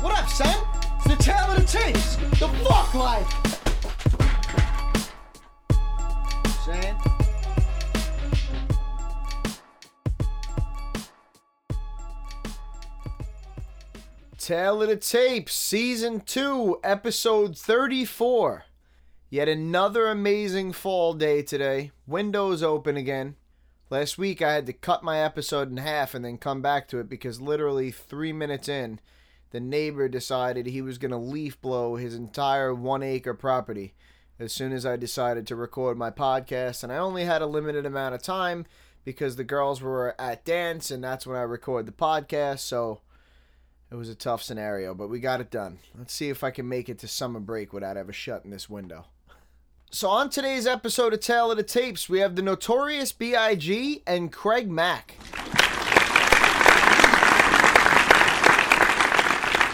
What up, son? It's the tale of the tapes. The fuck life. Saying? Tale of the Tapes, Season 2, Episode 34. Yet another amazing fall day today. Windows open again. Last week I had to cut my episode in half and then come back to it because literally three minutes in, the neighbor decided he was going to leaf blow his entire one acre property as soon as I decided to record my podcast. And I only had a limited amount of time because the girls were at dance and that's when I record the podcast. So it was a tough scenario, but we got it done. Let's see if I can make it to summer break without ever shutting this window. So on today's episode of Tale of the Tapes, we have the Notorious B.I.G. and Craig Mack.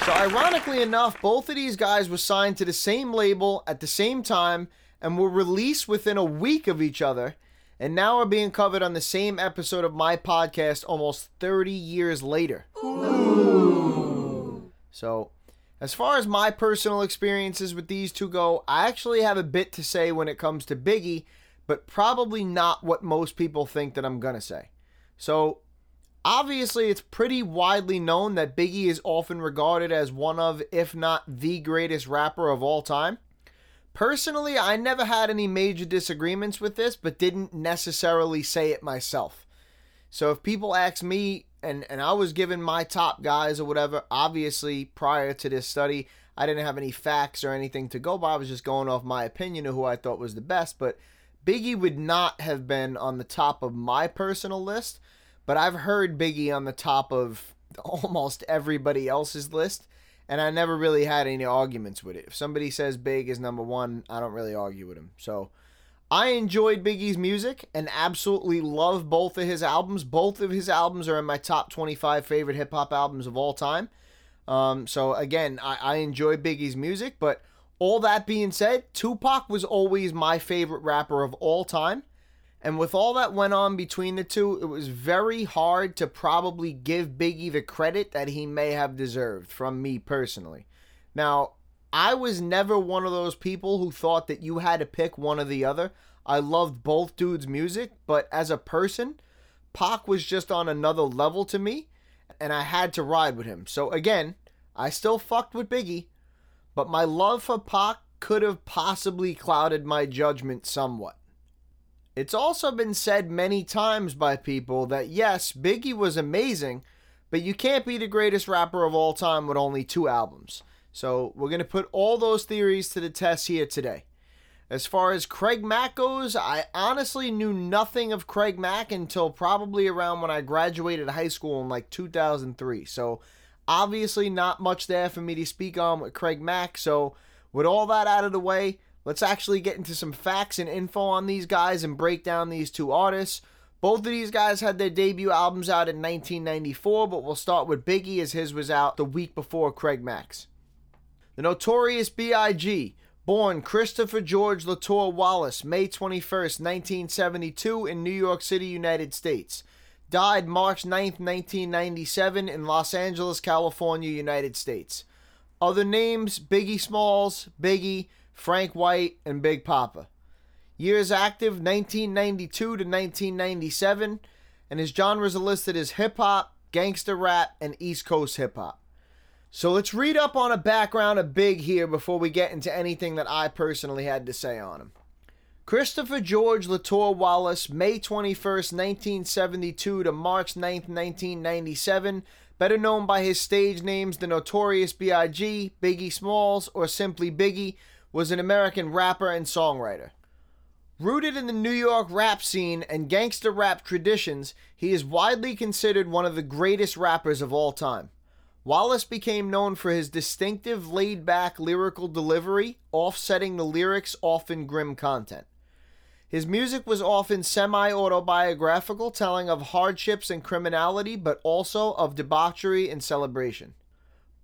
So ironically enough, both of these guys were signed to the same label at the same time and were released within a week of each other, and now are being covered on the same episode of my podcast almost 30 years later. So, as far as my personal experiences with these two go, I actually have a bit to say when it comes to Biggie, but probably not what most people think that I'm going to say. So, obviously, it's pretty widely known that Biggie is often regarded as one of, if not the greatest rapper of all time. Personally, I never had any major disagreements with this, but didn't necessarily say it myself. So if people ask me, and, and I was given my top guys or whatever, obviously prior to this study, I didn't have any facts or anything to go by. I was just going off my opinion of who I thought was the best. But Biggie would not have been on the top of my personal list, but I've heard Biggie on the top of almost everybody else's list, and I never really had any arguments with it. If somebody says Big is number one, I don't really argue with him. So I enjoyed Biggie's music and absolutely love both of his albums. Both of his albums are in my top 25 favorite hip hop albums of all time. Um, so again, I, I enjoy Biggie's music, but all that being said, Tupac was always my favorite rapper of all time. And with all that went on between the two, it was very hard to probably give Biggie the credit that he may have deserved from me personally. Now, I was never one of those people who thought that you had to pick one or the other. I loved both dudes' music, but as a person, Pac was just on another level to me, and I had to ride with him. So again, I still fucked with Biggie, but my love for Pac could have possibly clouded my judgment somewhat. It's also been said many times by people that yes, Biggie was amazing, but you can't be the greatest rapper of all time with only two albums. So we're going to put all those theories to the test here today. As far as Craig Mack goes, I honestly knew nothing of Craig Mack until probably around when I graduated high school in like 2003. So obviously not much there for me to speak on with Craig Mack. So with all that out of the way, let's actually get into some facts and info on these guys and break down these two artists. Both of these guys had their debut albums out in 1994, but we'll start with Biggie as his was out the week before Craig Mack's. The Notorious B.I.G., born Christopher George Latour Wallace, May 21st, 1972, in New York City, United States. Died March 9th, 1997, in Los Angeles, California, United States. Other names Biggie Smalls, Biggie, Frank White, and Big Papa. Years active 1992 to 1997, and his genres are listed as hip hop, gangster rap, and East Coast hip hop. So let's read up on a background of Big here before we get into anything that I personally had to say on him. Christopher George Latour Wallace, May 21st, 1972 to March 9th, 1997, better known by his stage names The Notorious B.I.G., Biggie Smalls, or simply Biggie, was an American rapper and songwriter. Rooted in the New York rap scene and gangster rap traditions, he is widely considered one of the greatest rappers of all time. Wallace became known for his distinctive laid back lyrical delivery, offsetting the lyrics' often grim content. His music was often semi autobiographical, telling of hardships and criminality, but also of debauchery and celebration.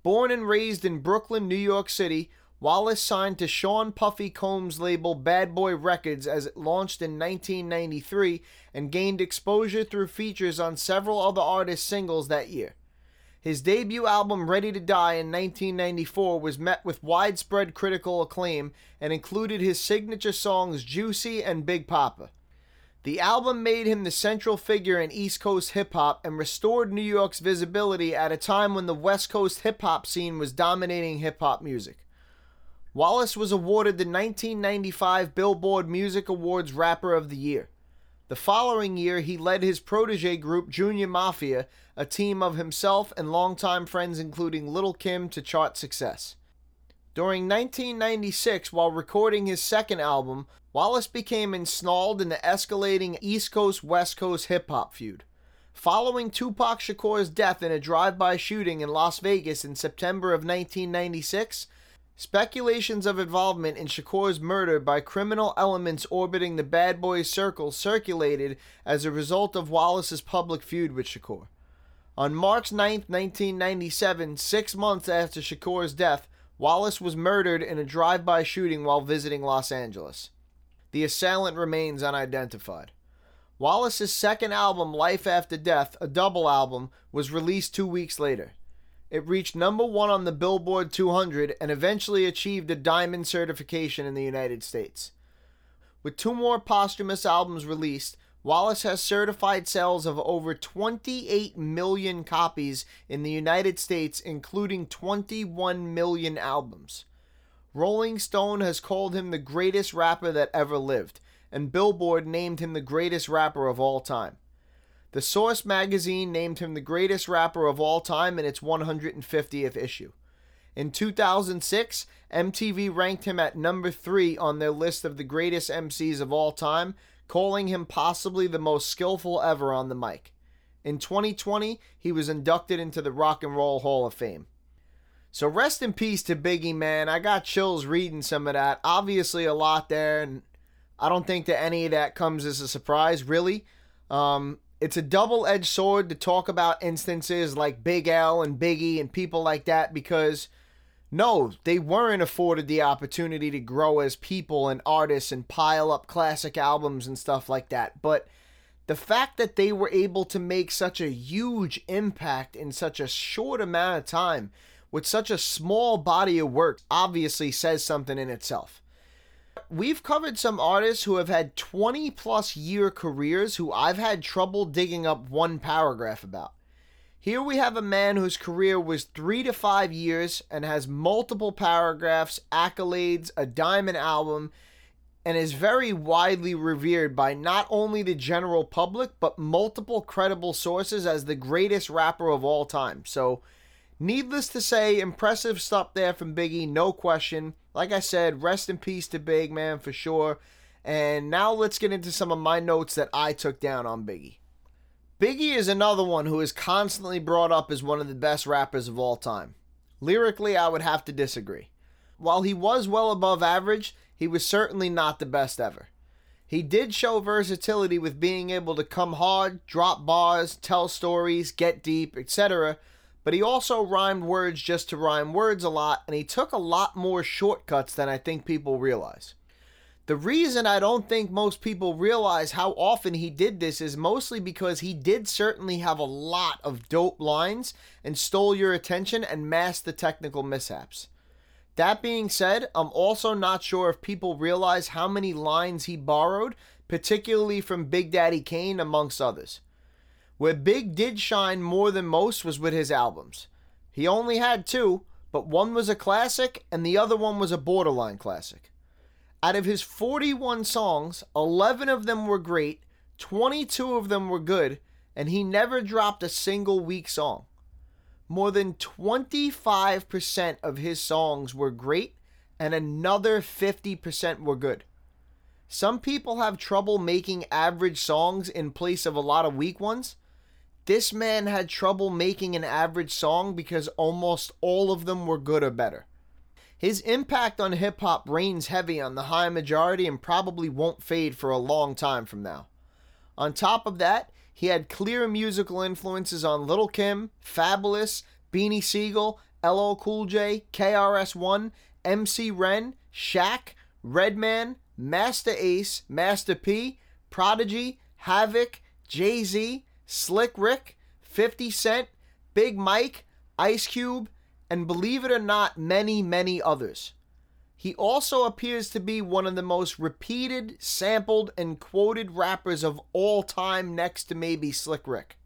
Born and raised in Brooklyn, New York City, Wallace signed to Sean Puffy Combs' label Bad Boy Records as it launched in 1993 and gained exposure through features on several other artists' singles that year. His debut album, Ready to Die, in 1994, was met with widespread critical acclaim and included his signature songs Juicy and Big Papa. The album made him the central figure in East Coast hip hop and restored New York's visibility at a time when the West Coast hip hop scene was dominating hip hop music. Wallace was awarded the 1995 Billboard Music Awards Rapper of the Year. The following year, he led his protege group Junior Mafia, a team of himself and longtime friends including Lil' Kim, to chart success. During 1996, while recording his second album, Wallace became ensnarled in the escalating East Coast West Coast hip hop feud. Following Tupac Shakur's death in a drive by shooting in Las Vegas in September of 1996, Speculations of involvement in Shakur's murder by criminal elements orbiting the Bad Boys circle circulated as a result of Wallace's public feud with Shakur. On March 9, 1997, six months after Shakur's death, Wallace was murdered in a drive by shooting while visiting Los Angeles. The assailant remains unidentified. Wallace's second album, Life After Death, a double album, was released two weeks later. It reached number one on the Billboard 200 and eventually achieved a diamond certification in the United States. With two more posthumous albums released, Wallace has certified sales of over 28 million copies in the United States, including 21 million albums. Rolling Stone has called him the greatest rapper that ever lived, and Billboard named him the greatest rapper of all time. The Source magazine named him the greatest rapper of all time in its 150th issue. In 2006, MTV ranked him at number three on their list of the greatest MCs of all time, calling him possibly the most skillful ever on the mic. In 2020, he was inducted into the Rock and Roll Hall of Fame. So rest in peace to Biggie, man. I got chills reading some of that. Obviously, a lot there, and I don't think that any of that comes as a surprise, really. Um, it's a double edged sword to talk about instances like Big L and Biggie and people like that because no, they weren't afforded the opportunity to grow as people and artists and pile up classic albums and stuff like that. But the fact that they were able to make such a huge impact in such a short amount of time with such a small body of work obviously says something in itself we've covered some artists who have had 20 plus year careers who I've had trouble digging up one paragraph about. Here we have a man whose career was three to five years and has multiple paragraphs, accolades, a diamond album, and is very widely revered by not only the general public but multiple credible sources as the greatest rapper of all time. So, needless to say, impressive stuff there from Biggie, no question. Like I said, rest in peace to Big Man for sure. And now let's get into some of my notes that I took down on Biggie. Biggie is another one who is constantly brought up as one of the best rappers of all time. Lyrically, I would have to disagree. While he was well above average, he was certainly not the best ever. He did show versatility with being able to come hard, drop bars, tell stories, get deep, etc., but he also rhymed words just to rhyme words a lot, and he took a lot more shortcuts than I think people realize. The reason I don't think most people realize how often he did this is mostly because he did certainly have a lot of dope lines and stole your attention and masked the technical mishaps. That being said, I'm also not sure if people realize how many lines he borrowed, particularly from Big Daddy Kane, amongst others. Where Big did shine more than most was with his albums. He only had two, but one was a classic and the other one was a borderline classic. Out of his 41 songs, 11 of them were great, 22 of them were good, and he never dropped a single weak song. More than 25% of his songs were great, and another 50% were good. Some people have trouble making average songs in place of a lot of weak ones, this man had trouble making an average song because almost all of them were good or better. His impact on hip hop reigns heavy on the high majority and probably won't fade for a long time from now. On top of that, he had clear musical influences on Lil' Kim, Fabolous, Beanie Sigel, LL Cool J, KRS-One, MC Ren, Shaq, Redman, Masta Ace, Master P, Prodigy, Havoc, Jay Z, Slick Rick, 50 Cent, Big Mike, Ice Cube, and believe it or not, many, many others. He also appears to be one of the most repeated, sampled, and quoted rappers of all time, next to maybe Slick Rick.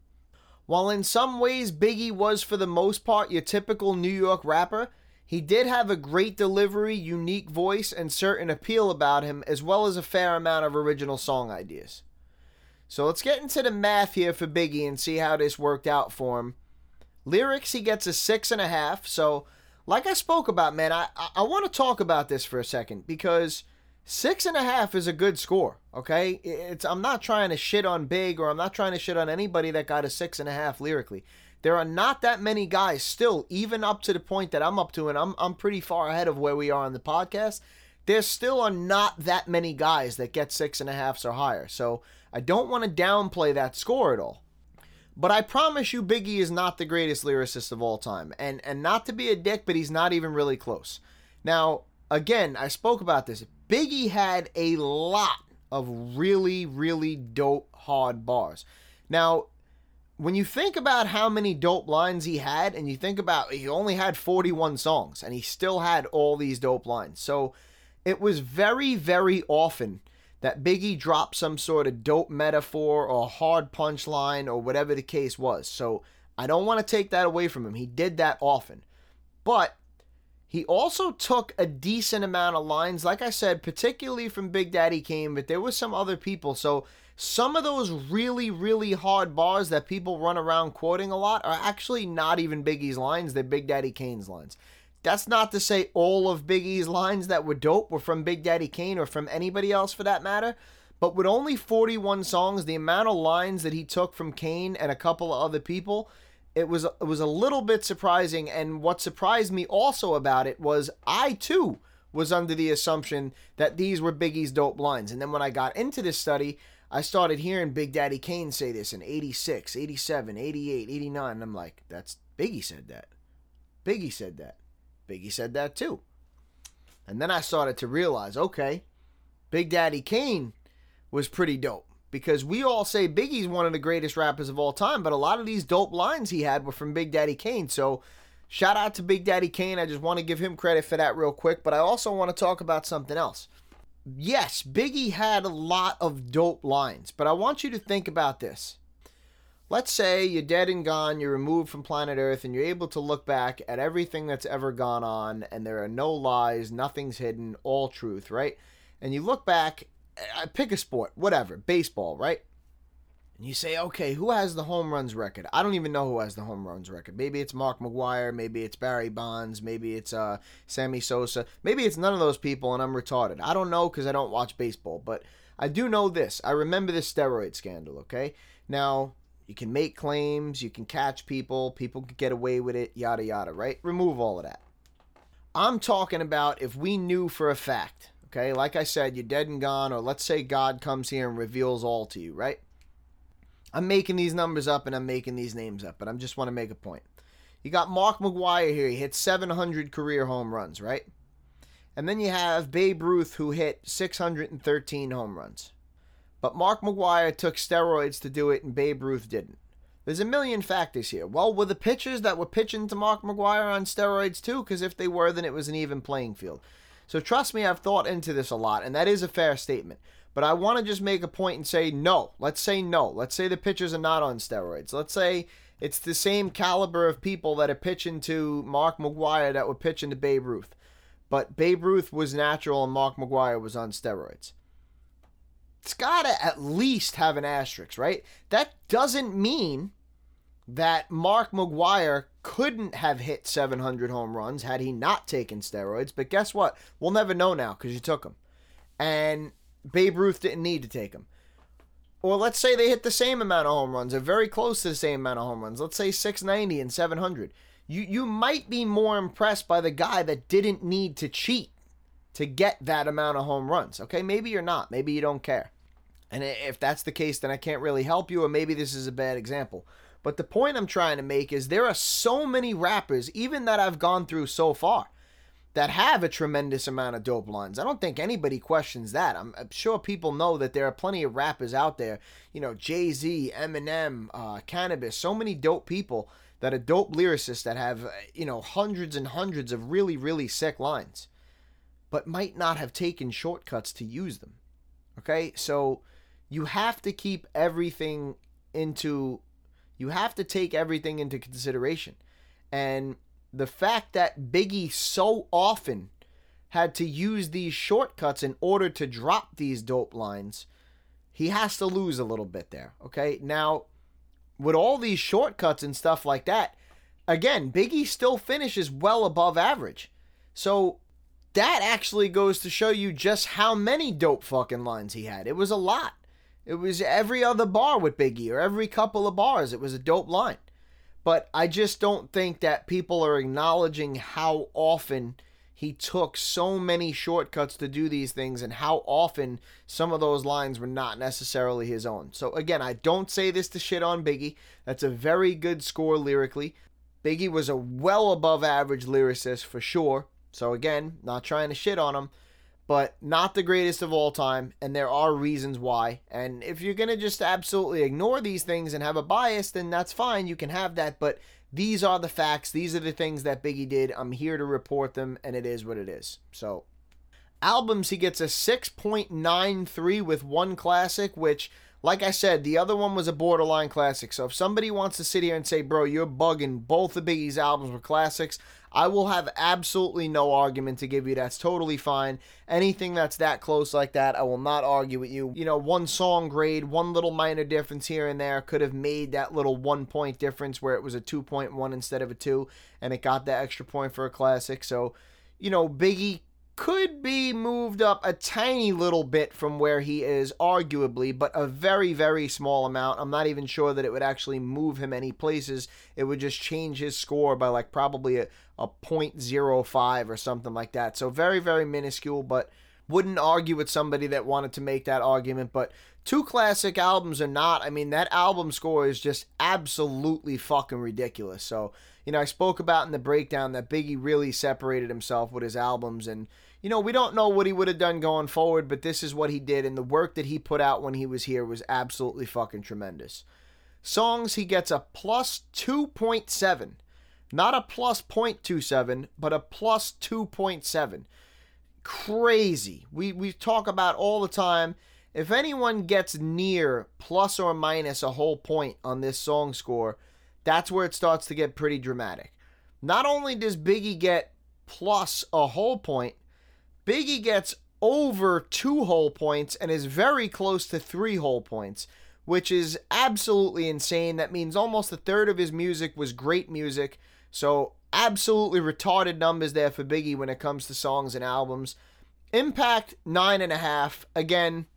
While in some ways Biggie was for the most part your typical New York rapper, he did have a great delivery, unique voice, and certain appeal about him, as well as a fair amount of original song ideas. So let's get into the math here for Biggie and see how this worked out for him. Lyrics, he gets a six and a half, so like I spoke about, man, I, I, want to talk about this for a second because six and a half is a good score. Okay, it's I'm not trying to shit on Big or I'm not trying to shit on anybody that got a six and a half lyrically. There are not that many guys still, even up to the point that I'm up to, and I'm I'm pretty far ahead of where we are on the podcast. There still are not that many guys that get six and a halfs or higher. So I don't want to downplay that score at all. But I promise you, Biggie is not the greatest lyricist of all time. And and not to be a dick, but he's not even really close. Now, again, I spoke about this. Biggie had a lot of really, really dope hard bars. Now, when you think about how many dope lines he had, and you think about he only had 41 songs, and he still had all these dope lines. So it was very, very often that Biggie dropped some sort of dope metaphor or hard punchline or whatever the case was. So I don't want to take that away from him. He did that often. But he also took a decent amount of lines, like I said, particularly from Big Daddy Kane, but there were some other people. So some of those really, really hard bars that people run around quoting a lot are actually not even Biggie's lines, they're Big Daddy Kane's lines. That's not to say all of Biggie's lines that were dope were from Big Daddy Kane or from anybody else for that matter. But with only 41 songs, the amount of lines that he took from Kane and a couple of other people, it was it was a little bit surprising. And what surprised me also about it was I too was under the assumption that these were Biggie's dope lines. And then when I got into this study, I started hearing Big Daddy Kane say this in 86, 87, 88, 89. And I'm like, that's Biggie said that. Biggie said that. Biggie said that too. And then I started to realize, okay, Big Daddy Kane was pretty dope because we all say Biggie's one of the greatest rappers of all time, but a lot of these dope lines he had were from Big Daddy Kane. So shout out to Big Daddy Kane. I just want to give him credit for that real quick, but I also want to talk about something else. Yes, Biggie had a lot of dope lines, but I want you to think about this let's say you're dead and gone, you're removed from planet Earth, and you're able to look back at everything that's ever gone on, and there are no lies, nothing's hidden, all truth, right? And you look back, pick a sport, whatever, baseball, right? And you say, okay, who has the home runs record? I don't even know who has the home runs record. Maybe it's Mark McGwire, maybe it's Barry Bonds, maybe it's uh, Sammy Sosa, maybe it's none of those people, and I'm retarded. I don't know because I don't watch baseball, but I do know this. I remember this steroid scandal, okay? Now, you can make claims, you can catch people, people can get away with it, yada yada, right? Remove all of that. I'm talking about if we knew for a fact, okay, like I said, you're dead and gone, or let's say God comes here and reveals all to you, right? I'm making these numbers up and I'm making these names up, but I just want to make a point. You got Mark McGwire here, he hit 700 career home runs, right? And then you have Babe Ruth, who hit 613 home runs. But Mark McGwire took steroids to do it and Babe Ruth didn't. There's a million factors here. Well, were the pitchers that were pitching to Mark McGwire on steroids too? Because if they were, then it was an even playing field. So trust me, I've thought into this a lot, and that is a fair statement. But I want to just make a point and say no. Let's say no. Let's say the pitchers are not on steroids. Let's say it's the same caliber of people that are pitching to Mark McGwire that were pitching to Babe Ruth. But Babe Ruth was natural and Mark McGwire was on steroids it's got to at least have an asterisk, right? That doesn't mean that Mark McGwire couldn't have hit 700 home runs had he not taken steroids. But guess what? We'll never know now because you took them. And Babe Ruth didn't need to take them. Or let's say they hit the same amount of home runs, or very close to the same amount of home runs. Let's say 690 and 700. You you might be more impressed by the guy that didn't need to cheat to get that amount of home runs. Okay, maybe you're not. Maybe you don't care. And if that's the case, then I can't really help you, or maybe this is a bad example. But the point I'm trying to make is there are so many rappers, even that I've gone through so far, that have a tremendous amount of dope lines. I don't think anybody questions that. I'm, sure people know that there are plenty of rappers out there, you know, Jay Z, Eminem, uh, Canibus, so many dope people that are dope lyricists that have, uh, you know, hundreds and hundreds of really, really sick lines, but might not have taken shortcuts to use them. Okay? So you have to keep everything into, you have to take everything into consideration. And the fact that Biggie so often had to use these shortcuts in order to drop these dope lines, he has to lose a little bit there. Okay? Now, with all these shortcuts and stuff like that, again, Biggie still finishes well above average. So that actually goes to show you just how many dope fucking lines he had. It was a lot. It was every other bar with Biggie or every couple of bars. It was a dope line. But I just don't think that people are acknowledging how often he took so many shortcuts to do these things and how often some of those lines were not necessarily his own. So again, I don't say this to shit on Biggie. That's a very good score lyrically. Biggie was a well above average lyricist for sure. So again, not trying to shit on him, but not the greatest of all time and there are reasons why. And if you're going to just absolutely ignore these things and have a bias, then that's fine. You can have that, but these are the facts. These are the things that Biggie did. I'm here to report them, and it is what it is. So, albums, he gets a 6.93 with one classic, which, like I said, the other one was a borderline classic. So, if somebody wants to sit here and say, bro, you're bugging, both of Biggie's albums were classics, I will have absolutely no argument to give you. That's totally fine. Anything that's that close like that, I will not argue with you. You know, one song grade, one little minor difference here and there could have made that little one point difference where it was a 2.1 instead of a 2, and it got that extra point for a classic. So, you know, Biggie could be moved up a tiny little bit from where he is, arguably, but a very, very small amount. I'm not even sure that it would actually move him any places. It would just change his score by like probably a, a 0.05 or something like that. So very, very minuscule, but wouldn't argue with somebody that wanted to make that argument. But two classic albums or not, I mean, that album score is just absolutely fucking ridiculous. So, you know, I spoke about in the breakdown that Biggie really separated himself with his albums and you know, we don't know what he would have done going forward, but this is what he did, and the work that he put out when he was here was absolutely fucking tremendous. Songs, he gets a plus 2.7. Not a plus 0.27, but a plus 2.7. Crazy. We, we talk about all the time. If anyone gets near plus or minus a whole point on this song score, that's where it starts to get pretty dramatic. Not only does Biggie get plus a whole point, Biggie gets over two whole points and is very close to three whole points, which is absolutely insane. That means almost a third of his music was great music. So, absolutely retarded numbers there for Biggie when it comes to songs and albums. Impact, nine and a half. Again,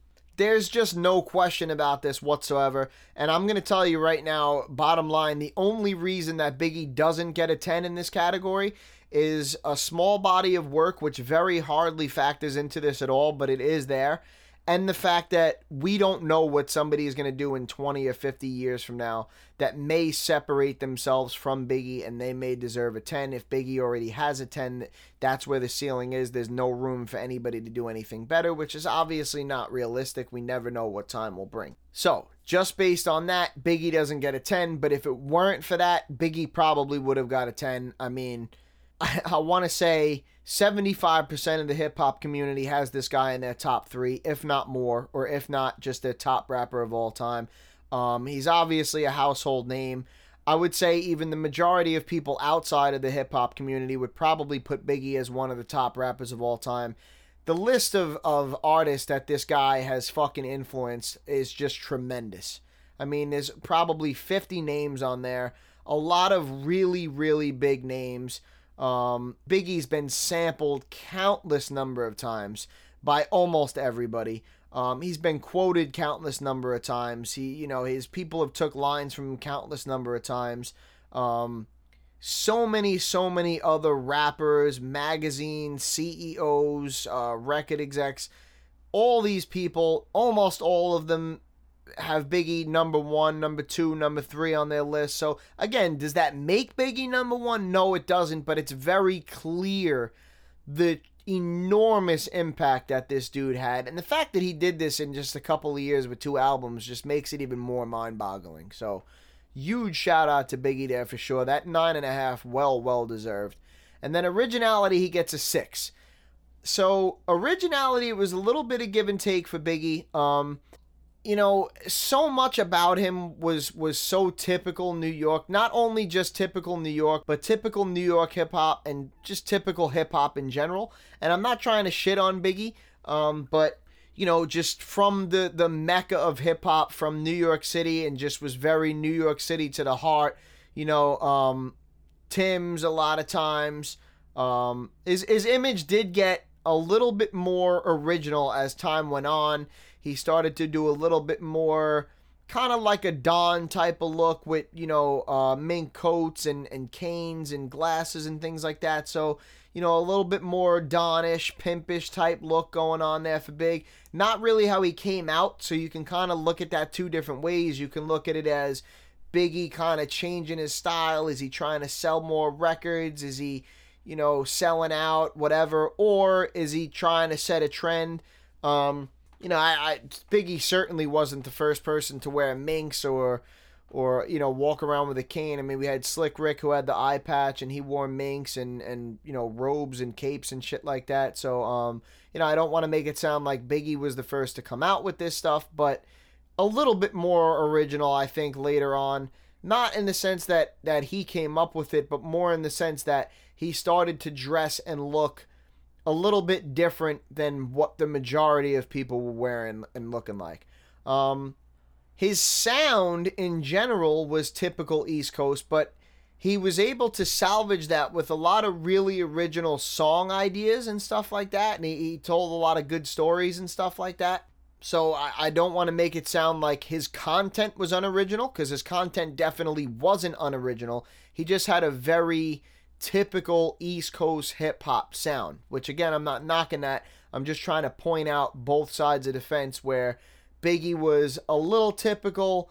there's just no question about this whatsoever. And I'm going to tell you right now, bottom line, the only reason that Biggie doesn't get a 10 in this category is a small body of work, which very hardly factors into this at all, but it is there. And the fact that we don't know what somebody is going to do in 20 or 50 years from now that may separate themselves from Biggie and they may deserve a 10. If Biggie already has a 10, that's where the ceiling is. There's no room for anybody to do anything better, which is obviously not realistic. We never know what time will bring. So, just based on that, Biggie doesn't get a 10, but if it weren't for that, Biggie probably would have got a 10. I mean, I, I want to say 75% of the hip hop community has this guy in their top three, if not more, or if not just their top rapper of all time. Um, he's obviously a household name. I would say even the majority of people outside of the hip hop community would probably put Biggie as one of the top rappers of all time. The list of, of artists that this guy has fucking influenced is just tremendous. I mean, there's probably 50 names on there, a lot of really, really big names. Um, Biggie's been sampled countless number of times by almost everybody. Um, he's been quoted countless number of times. He, you know, his people have took lines from him countless number of times. Um, so many, so many other rappers, magazines, CEOs, uh, record execs, all these people, almost all of them have Biggie number one, number two, number three on their list. So again, does that make Biggie number one? No, it doesn't, but it's very clear the enormous impact that this dude had. And the fact that he did this in just a couple of years with two albums just makes it even more mind boggling. So, huge shout out to Biggie there for sure. That nine and a half, well, well deserved. And then originality, he gets a six. So originality was a little bit of give and take for Biggie. Um, you know, so much about him was was so typical New York. Not only just typical New York, but typical New York hip hop and just typical hip hop in general. And I'm not trying to shit on Biggie, um, but you know, just from the the mecca of hip hop from New York City, and just was very New York City to the heart. You know, um, Timbs a lot of times. Um, his his image did get a little bit more original as time went on. He started to do a little bit more kind of like a Don type of look with, you know, uh, mink coats and, and canes and glasses and things like that. So, you know, a little bit more Donish, pimpish type look going on there for Big. Not really how he came out, so you can kind of look at that two different ways. You can look at it as Biggie kind of changing his style. Is he trying to sell more records? Is he, you know, selling out, whatever? Or is he trying to set a trend? Um, you know, I, I Biggie certainly wasn't the first person to wear minks or or you know walk around with a cane. I mean, we had Slick Rick who had the eye patch and he wore minks and and you know robes and capes and shit like that. So um, you know, I don't want to make it sound like Biggie was the first to come out with this stuff, but a little bit more original, I think, later on. Not in the sense that that he came up with it, but more in the sense that he started to dress and look a little bit different than what the majority of people were wearing and looking like. Um, his sound in general was typical East Coast, but he was able to salvage that with a lot of really original song ideas and stuff like that. And he, he told a lot of good stories and stuff like that. So I, I don't want to make it sound like his content was unoriginal, because his content definitely wasn't unoriginal. He just had a very typical East Coast hip hop sound, which again, I'm not knocking that. I'm just trying to point out both sides of the fence where Biggie was a little typical,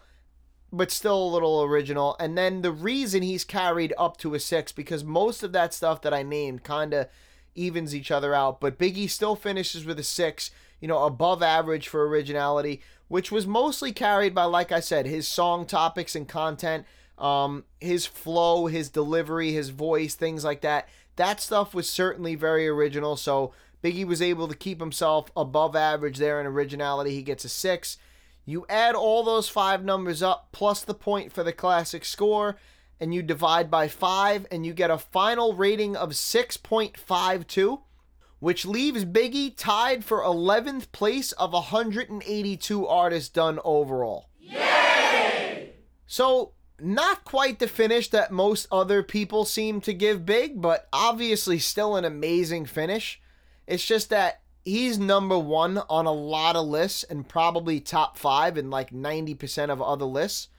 but still a little original. And then the reason he's carried up to a six, because most of that stuff that I named kind of evens each other out, but Biggie still finishes with a six, you know, above average for originality, which was mostly carried by, like I said, his song topics and content um, his flow, his delivery, his voice, things like that. That stuff was certainly very original. So Biggie was able to keep himself above average there in originality. He gets a six. You add all those five numbers up plus the point for the classic score, and you divide by five, and you get a final rating of 6.52, which leaves Biggie tied for 11th place of 182 artists done overall. Yay! So not quite the finish that most other people seem to give big, but obviously still an amazing finish. It's just that he's number one on a lot of lists and probably top five in like 90% of other lists.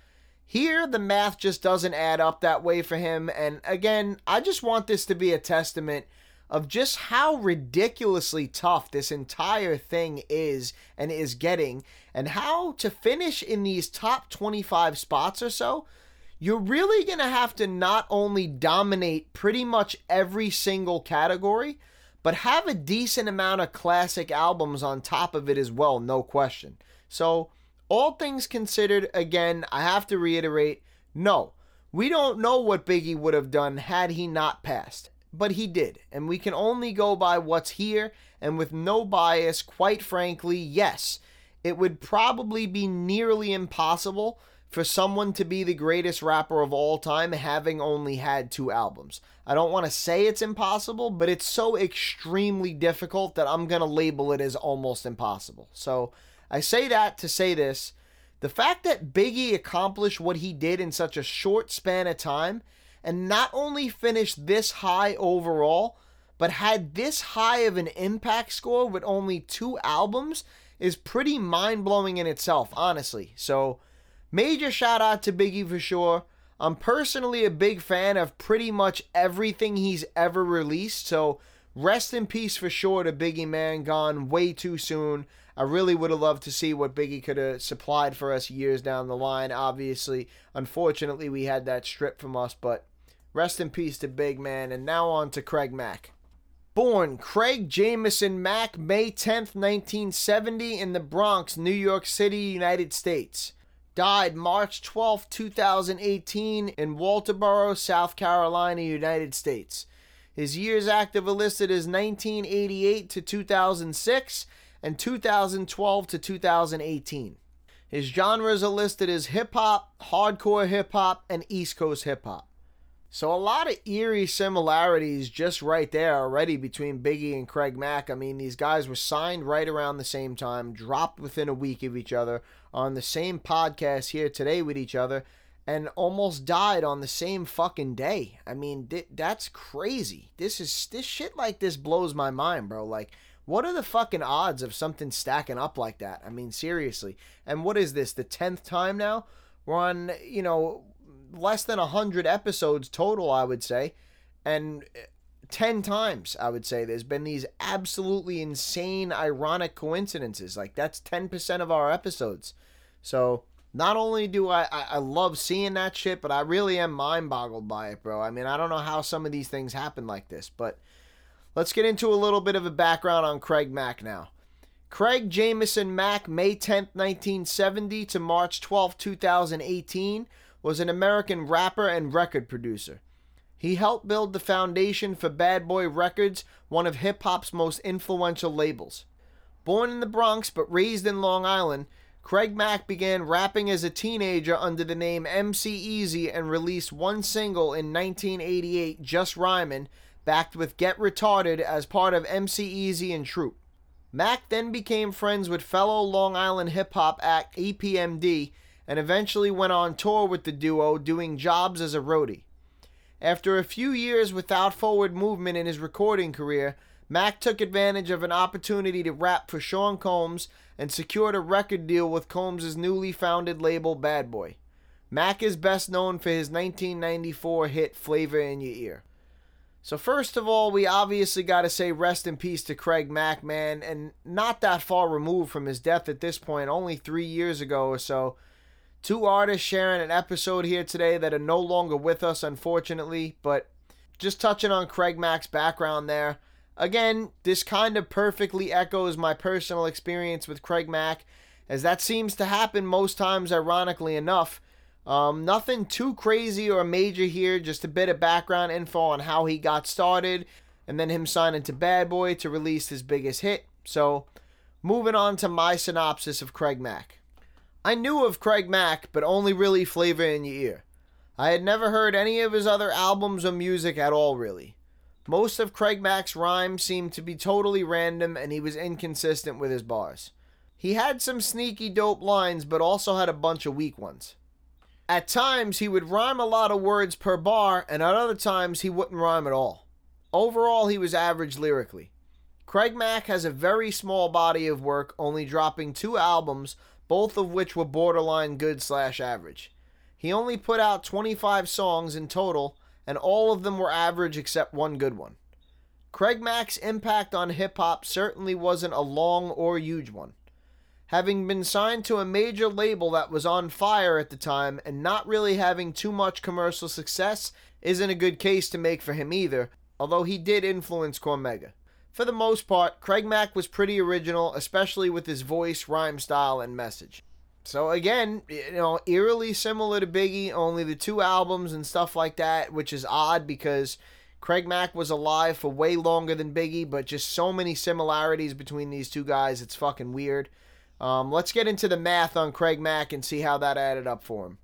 Here, the math just doesn't add up that way for him. And again, I just want this to be a testament of just how ridiculously tough this entire thing is and is getting, and how to finish in these top 25 spots or so you're really going to have to not only dominate pretty much every single category, but have a decent amount of classic albums on top of it as well, no question. So, all things considered, again, I have to reiterate no, we don't know what Biggie would have done had he not passed, but he did, and we can only go by what's here, and with no bias, quite frankly, yes, it would probably be nearly impossible for someone to be the greatest rapper of all time having only had two albums. I don't want to say it's impossible, but it's so extremely difficult that I'm going to label it as almost impossible. So I say that to say this. The fact that Biggie accomplished what he did in such a short span of time and not only finished this high overall, but had this high of an impact score with only two albums is pretty mind blowing in itself, honestly. So, Major shout out to Biggie for sure. I'm personally a big fan of pretty much everything he's ever released, so rest in peace for sure to Biggie Man, gone way too soon. I really would have loved to see what Biggie could have supplied for us years down the line. Obviously, unfortunately, we had that stripped from us, but rest in peace to Big Man. And now on to Craig Mack. Born Craig Jameson Mack, May 10th, 1970, in the Bronx, New York City, United States died March 12, 2018, in Walterboro, South Carolina, United States. His years active are listed as 1988 to 2006 and 2012 to 2018. His genres are listed as hip hop, hardcore hip hop, and East Coast hip hop. So a lot of eerie similarities just right there already between Biggie and Craig Mack. I mean, these guys were signed right around the same time, dropped within a week of each other, on the same podcast here today with each other, and almost died on the same fucking day. I mean, th- that's crazy. This is this shit like this blows my mind, bro. Like what are the fucking odds of something stacking up like that? I mean, seriously. And what is this? The 10th time now? We're on, you know, less than 100 episodes total, I would say. And eh, 10 times, I would say, there's been these absolutely insane, ironic coincidences. Like, that's 10% of our episodes. So, not only do I, I, I love seeing that shit, but I really am mind boggled by it, bro. I mean, I don't know how some of these things happen like this, but let's get into a little bit of a background on Craig Mack now. Craig Jameson Mack, May 10, 1970 to March 12, 2018 was an American rapper and record producer. He helped build the foundation for Bad Boy Records, one of hip hop's most influential labels. Born in the Bronx but raised in Long Island, Craig Mack began rapping as a teenager under the name MC EZ and released one single in 1988, Just Rhymin', backed with Get Retarded as part of MC EZ and Troup. Mack then became friends with fellow Long Island hip hop act EPMD and eventually went on tour with the duo doing jobs as a roadie. After a few years without forward movement in his recording career, Mack took advantage of an opportunity to rap for Sean Combs and secured a record deal with Combs' newly founded label Bad Boy. Mack is best known for his 1994 hit Flavor in Your Ear. So first of all, we obviously got to say rest in peace to Craig Mack, man, and not that far removed from his death at this point, only three years ago or so. Two artists sharing an episode here today that are no longer with us, unfortunately, but just touching on Craig Mack's background there. Again, this kind of perfectly echoes my personal experience with Craig Mack, as that seems to happen most times, ironically enough. Um, nothing too crazy or major here, just a bit of background info on how he got started, and then him signing to Bad Boy to release his biggest hit. So, moving on to my synopsis of Craig Mack. I knew of Craig Mack, but only really Flavor in Your Ear. I had never heard any of his other albums or music at all, really. Most of Craig Mack's rhymes seemed to be totally random and he was inconsistent with his bars. He had some sneaky dope lines, but also had a bunch of weak ones. At times, he would rhyme a lot of words per bar, and at other times, he wouldn't rhyme at all. Overall, he was average lyrically. Craig Mack has a very small body of work, only dropping two albums, both of which were borderline good slash average. He only put out 25 songs in total, and all of them were average except one good one. Craig Mack's impact on hip hop certainly wasn't a long or huge one. Having been signed to a major label that was on fire at the time and not really having too much commercial success isn't a good case to make for him either, although he did influence Cormega. For the most part, Craig Mack was pretty original, especially with his voice, rhyme style, and message. So again, you know, eerily similar to Biggie, only the two albums and stuff like that, which is odd because Craig Mack was alive for way longer than Biggie, but just so many similarities between these two guys, it's fucking weird. Um, let's get into the math on Craig Mack and see how that added up for him.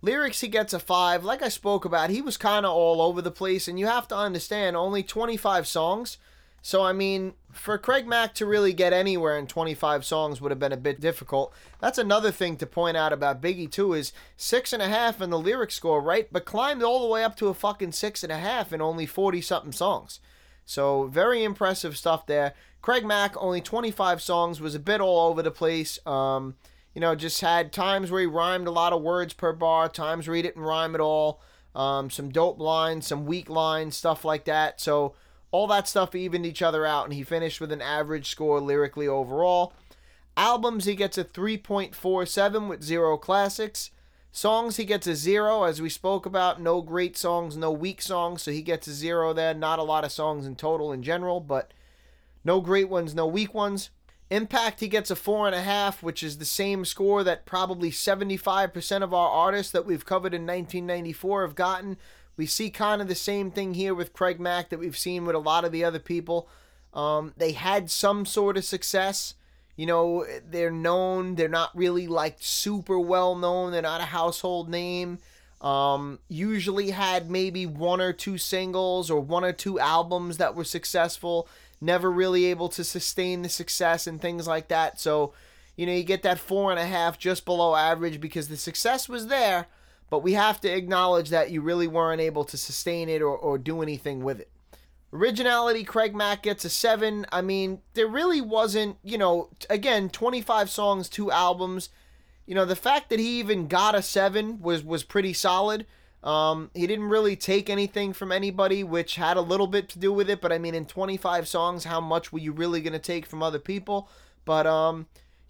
Lyrics, he gets a 5. Like I spoke about, he was kind of all over the place, and you have to understand, only 25 songs. So, I mean, for Craig Mack to really get anywhere in 25 songs would have been a bit difficult. That's another thing to point out about Biggie, too, is six and a half in the lyric score, right? But climbed all the way up to a fucking six and a half in only 40 something songs. So, very impressive stuff there. Craig Mack, only 25 songs, was a bit all over the place. Um, you know, just had times where he rhymed a lot of words per bar, times where he didn't rhyme at all. Um, some dope lines, some weak lines, stuff like that. So, all that stuff evened each other out, and he finished with an average score lyrically overall. Albums, he gets a 3.47 with zero classics. Songs, he gets a zero, as we spoke about. No great songs, no weak songs, so he gets a zero there. Not a lot of songs in total in general, but no great ones, no weak ones. Impact, he gets a four and a half, which is the same score that probably 75% of our artists that we've covered in 1994 have gotten. We see kind of the same thing here with Craig Mack that we've seen with a lot of the other people. Um, they had some sort of success. You know, they're known. They're not really like super well known. They're not a household name. Um, usually had maybe one or two singles or one or two albums that were successful never really able to sustain the success and things like that. So, you know, you get that four and a half just below average because the success was there, but we have to acknowledge that you really weren't able to sustain it or, or do anything with it. Originality, Craig Mack gets a seven. I mean, there really wasn't, you know, again, 25 songs, two albums. You know, the fact that he even got a seven was was pretty solid. Um, he didn't really take anything from anybody, which had a little bit to do with it. But I mean, in 25 songs, how much were you really going to take from other people? But, um,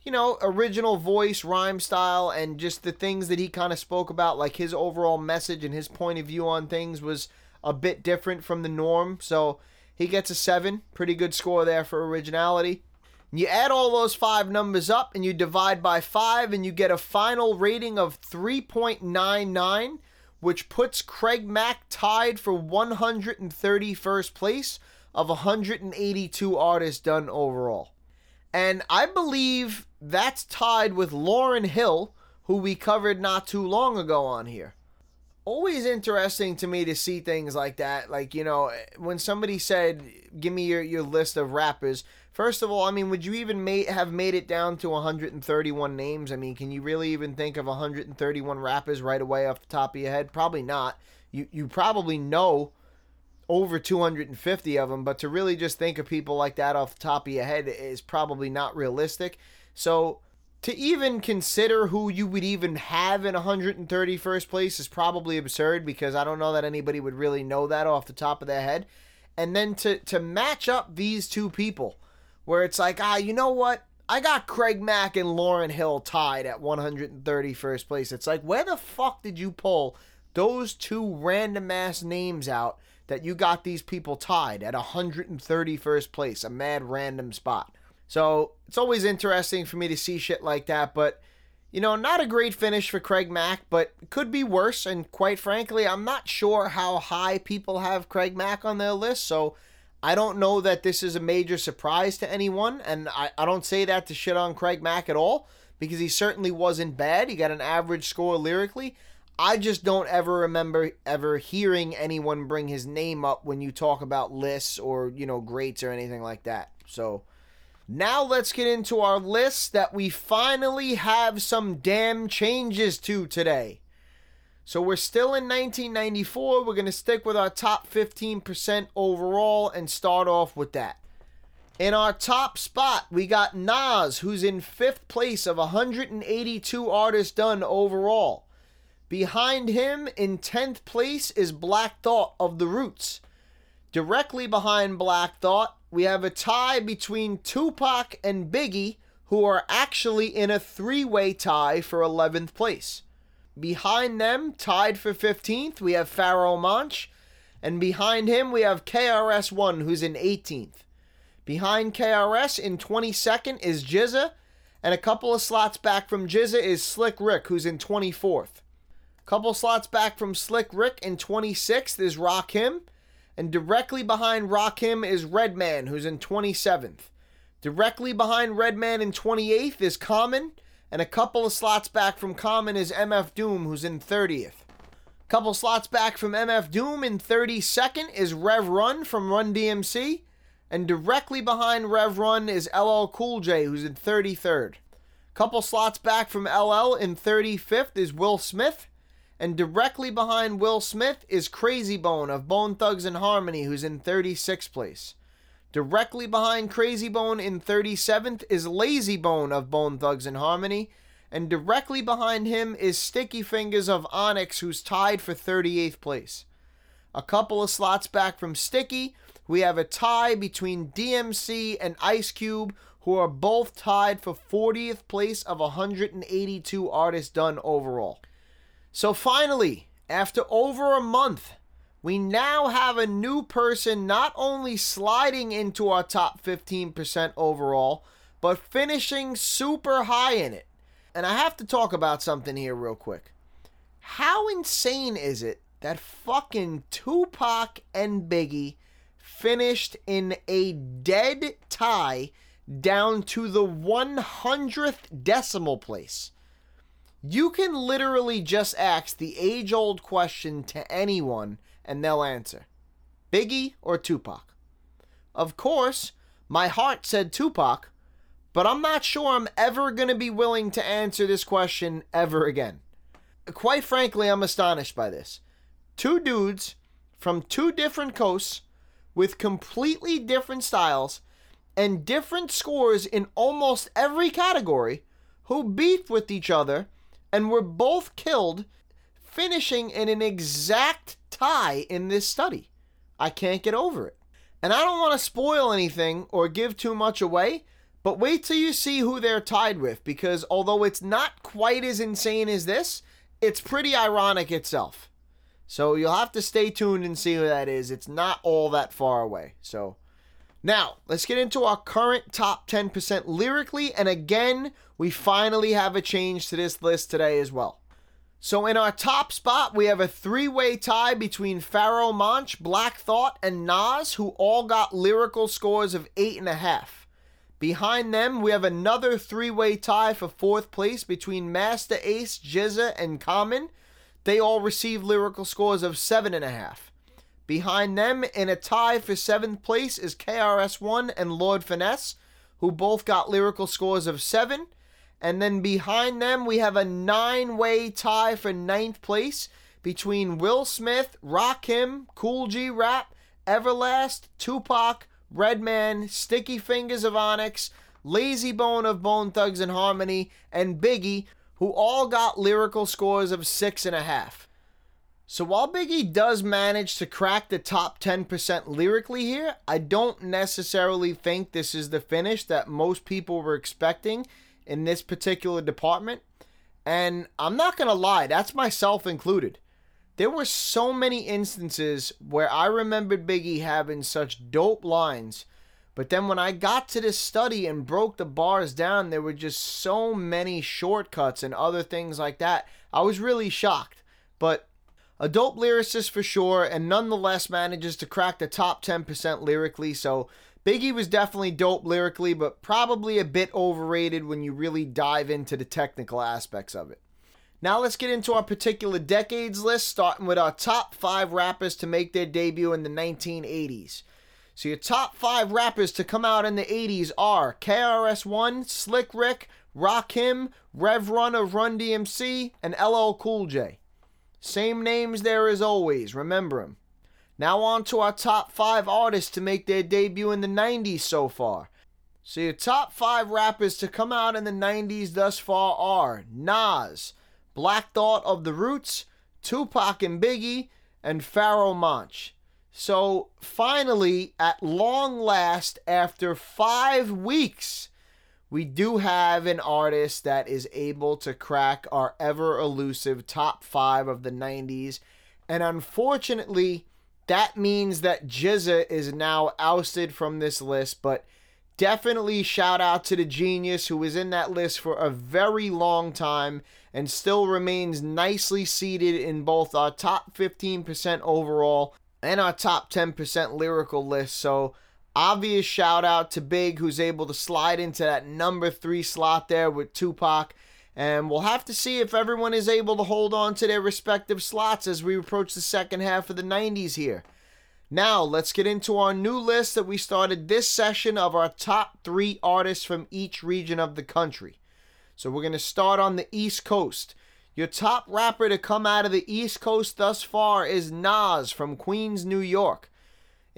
you know, original voice, rhyme style, and just the things that he kind of spoke about, like his overall message and his point of view on things was a bit different from the norm. So he gets a seven. Pretty good score there for originality. You add all those five numbers up and you divide by five, and you get a final rating of 3.99 which puts Craig Mack tied for 131st place of 182 artists done overall. And I believe that's tied with Lauryn Hill, who we covered not too long ago on here. Always interesting to me to see things like that. Like, you know, when somebody said, Give me your, your list of rappers, First of all, I mean, would you even have made it down to 131 names? I mean, can you really even think of 131 rappers right away off the top of your head? Probably not. You you probably know over 250 of them, but to really just think of people like that off the top of your head is probably not realistic. So to even consider who you would even have in 131st place is probably absurd because I don't know that anybody would really know that off the top of their head. And then to to match up these two people where it's like, ah, you know what? I got Craig Mack and Lauryn Hill tied at 131st place. It's like, where the fuck did you pull those two random ass names out that you got these people tied at 131st place, a mad random spot? So it's always interesting for me to see shit like that, but you know, not a great finish for Craig Mack, but could be worse. And quite frankly, I'm not sure how high people have Craig Mack on their list. So I don't know that this is a major surprise to anyone, and I, I don't say that to shit on Craig Mack at all, because he certainly wasn't bad. He got an average score lyrically. I just don't ever remember ever hearing anyone bring his name up when you talk about lists or, you know, greats or anything like that. So now let's get into our list that we finally have some damn changes to today. So we're still in 1994. We're going to stick with our top 15% overall and start off with that. In our top spot, we got Nas, who's in fifth place of 182 artists done overall. Behind him, in 10th place, is Black Thought of The Roots. Directly behind Black Thought, we have a tie between Tupac and Biggie, who are actually in a three way tie for 11th place. Behind them, tied for 15th, we have Pharoahe Monch. And behind him, we have KRS-One, who's in 18th. Behind KRS in 22nd is GZA. And a couple of slots back from GZA is Slick Rick, who's in 24th. Couple slots back from Slick Rick in 26th is Rakim. And directly behind Rakim is Redman, who's in 27th. Directly behind Redman in 28th is Common. And a couple of slots back from Common is MF Doom, who's in 30th. Couple slots back from MF Doom in 32nd is Rev Run from Run DMC. And directly behind Rev Run is LL Cool J, who's in 33rd. Couple slots back from LL in 35th is Will Smith. And directly behind Will Smith is Krayzie Bone of Bone Thugs-n-Harmony, who's in 36th place. Directly behind Krayzie Bone in 37th is Layzie Bone of Bone Thugs-n-Harmony. And directly behind him is Sticky Fingers of Onyx, who's tied for 38th place. A couple of slots back from Sticky, we have a tie between DMC and Ice Cube, who are both tied for 40th place of 182 artists done overall. So finally, after over a month, we now have a new person not only sliding into our top 15% overall, but finishing super high in it. And I have to talk about something here real quick. How insane is it that fucking Tupac and Biggie finished in a dead tie down to the 100th decimal place? You can literally just ask the age old question to anyone and they'll answer Biggie or Tupac? Of course, my heart said Tupac, but I'm not sure I'm ever going to be willing to answer this question ever again. Quite frankly, I'm astonished by this. Two dudes from two different coasts with completely different styles and different scores in almost every category who beefed with each other and were both killed, finishing in an exact tie in this study. I can't get over it. And I don't want to spoil anything or give too much away, but wait till you see who they're tied with because although it's not quite as insane as this, it's pretty ironic itself. So you'll have to stay tuned and see who that is. It's not all that far away. So now, let's get into our current top 10% lyrically. And again, we finally have a change to this list today as well. So in our top spot, we have a three-way tie between Pharoahe Monch, Black Thought, and Nas, who all got lyrical scores of eight and a half. Behind them, we have another three-way tie for fourth place between Masta Ace, GZA, and Common. They all received lyrical scores of seven and a half. Behind them, in a tie for seventh place, is KRS-One and Lord Finesse, who both got lyrical scores of seven. And then behind them, we have a nine way tie for ninth place between Will Smith, Rakim, Kool G Rap, Everlast, Tupac, Redman, Sticky Fingers of Onyx, Layzie Bone of Bone Thugs-n-Harmony, and Biggie, who all got lyrical scores of six and a half. So while Biggie does manage to crack the top 10% lyrically here, I don't necessarily think this is the finish that most people were expecting in this particular department. And I'm not going to lie, that's myself included. There were so many instances where I remembered Biggie having such dope lines, but then when I got to this study and broke the bars down, there were just so many shortcuts and other things like that. I was really shocked. But a dope lyricist for sure, and nonetheless manages to crack the top 10% lyrically. So Biggie was definitely dope lyrically, but probably a bit overrated when you really dive into the technical aspects of it. Now let's get into our particular decades list, starting with our top five rappers to make their debut in the 1980s. So your top five rappers to come out in the 80s are KRS-One, Slick Rick, Rakim, Rev Run of Run DMC, and LL Cool J. Same names there as always, remember them. Now on to our top 5 artists to make their debut in the 90s so far. So your top 5 rappers to come out in the 90s thus far are Nas, Black Thought of the Roots, Tupac and Biggie, and Pharoahe Monch. So finally, at long last, after five weeks, we do have an artist that is able to crack our ever elusive top five of the 90s. And unfortunately, that means that GZA is now ousted from this list. But definitely shout out to the genius who was in that list for a very long time and still remains nicely seated in both our top 15% overall and our top 10% lyrical list. So, Obvious shout out to Big, who's able to slide into that number three slot there with Tupac. And we'll have to see if everyone is able to hold on to their respective slots as we approach the second half of the 90s here. Now, let's get into our new list that we started this session of our top three artists from each region of the country. So, we're going to start on the East Coast. Your top rapper to come out of the East Coast thus far is Nas from Queens, New York.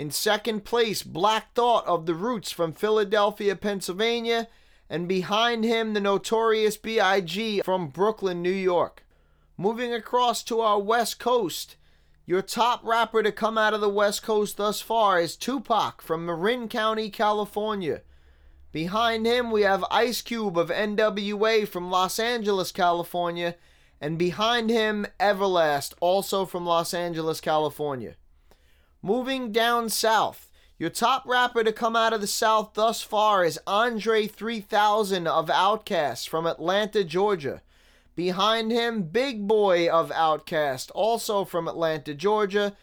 In second place, Black Thought of the Roots from Philadelphia, Pennsylvania. And behind him, the notorious B.I.G. from Brooklyn, New York. Moving across to our West Coast, your top rapper to come out of the West Coast thus far is Tupac from Marin County, California. Behind him, we have Ice Cube of NWA from Los Angeles, California. And behind him, Everlast, also from Los Angeles, California. Moving down south, Your top rapper to come out of the South thus far is Andre 3000 of Outkast from Atlanta, Georgia. Behind him, Big Boi of Outkast, also from Atlanta, Georgia.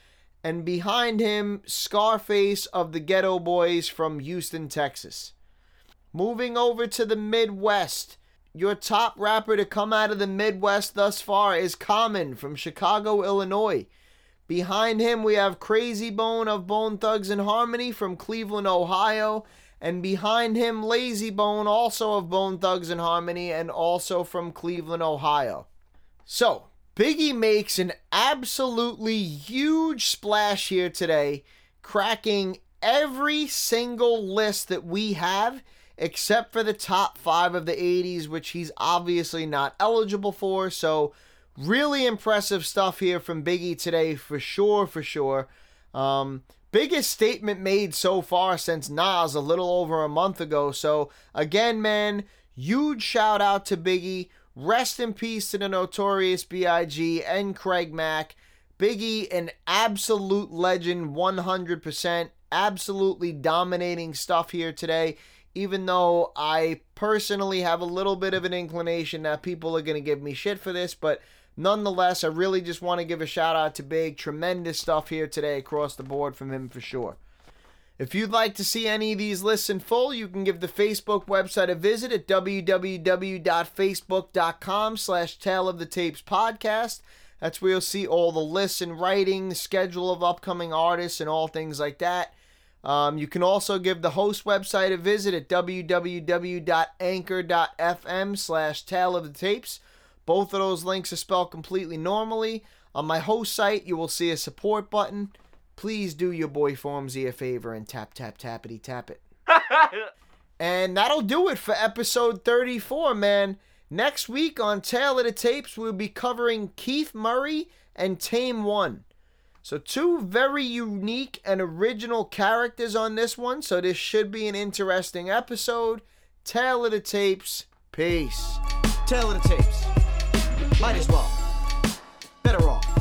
And behind him, Scarface of the Geto Boys from Houston, Texas. Moving over to the Midwest, your top rapper to come out of the Midwest thus far is Common from Chicago, Illinois. Behind him, we have Krayzie Bone of Bone Thugs-n-Harmony from Cleveland, Ohio. And behind him, Layzie Bone, also of Bone Thugs-n-Harmony, and also from Cleveland, Ohio. So, Biggie makes an absolutely huge splash here today, cracking every single list that we have except for the top five of the 80s, which he's obviously not eligible for. So, really impressive stuff here from Biggie today, for sure, for sure. Um, biggest statement made so far since Nas a little over a month ago. So, again, man, huge shout out to Biggie. Rest in peace to the notorious B.I.G. and Craig Mack. Biggie, an absolute legend, 100%. Absolutely dominating stuff here today even though I personally have a little bit of an inclination that people are going to give me shit for this, but nonetheless, I really just want to give a shout out to Big. Tremendous stuff here today across the board from him for sure. If you'd like to see any of these lists in full, you can give the Facebook website a visit at www.facebook.com slash Tale of the Tapes podcast. That's where you'll see all the lists and writing, the schedule of upcoming artists, and all things like that. Um, you can also give the host website a visit at www.anchor.fm slash tale of the tapes. Both of those links are spelled completely normally. On my host site, you will see a support button. Please do your boy Formsy a favor and tap, tap, tappity, tap it. and that'll do it for episode 34, man. Next week on Tale of the Tapes, we'll be covering Keith Murray and Tame One. So, two very unique and original characters on this one. So, this should be an interesting episode. Tale of the Tapes. Peace. Tale of the tapes. Might as well. Better off.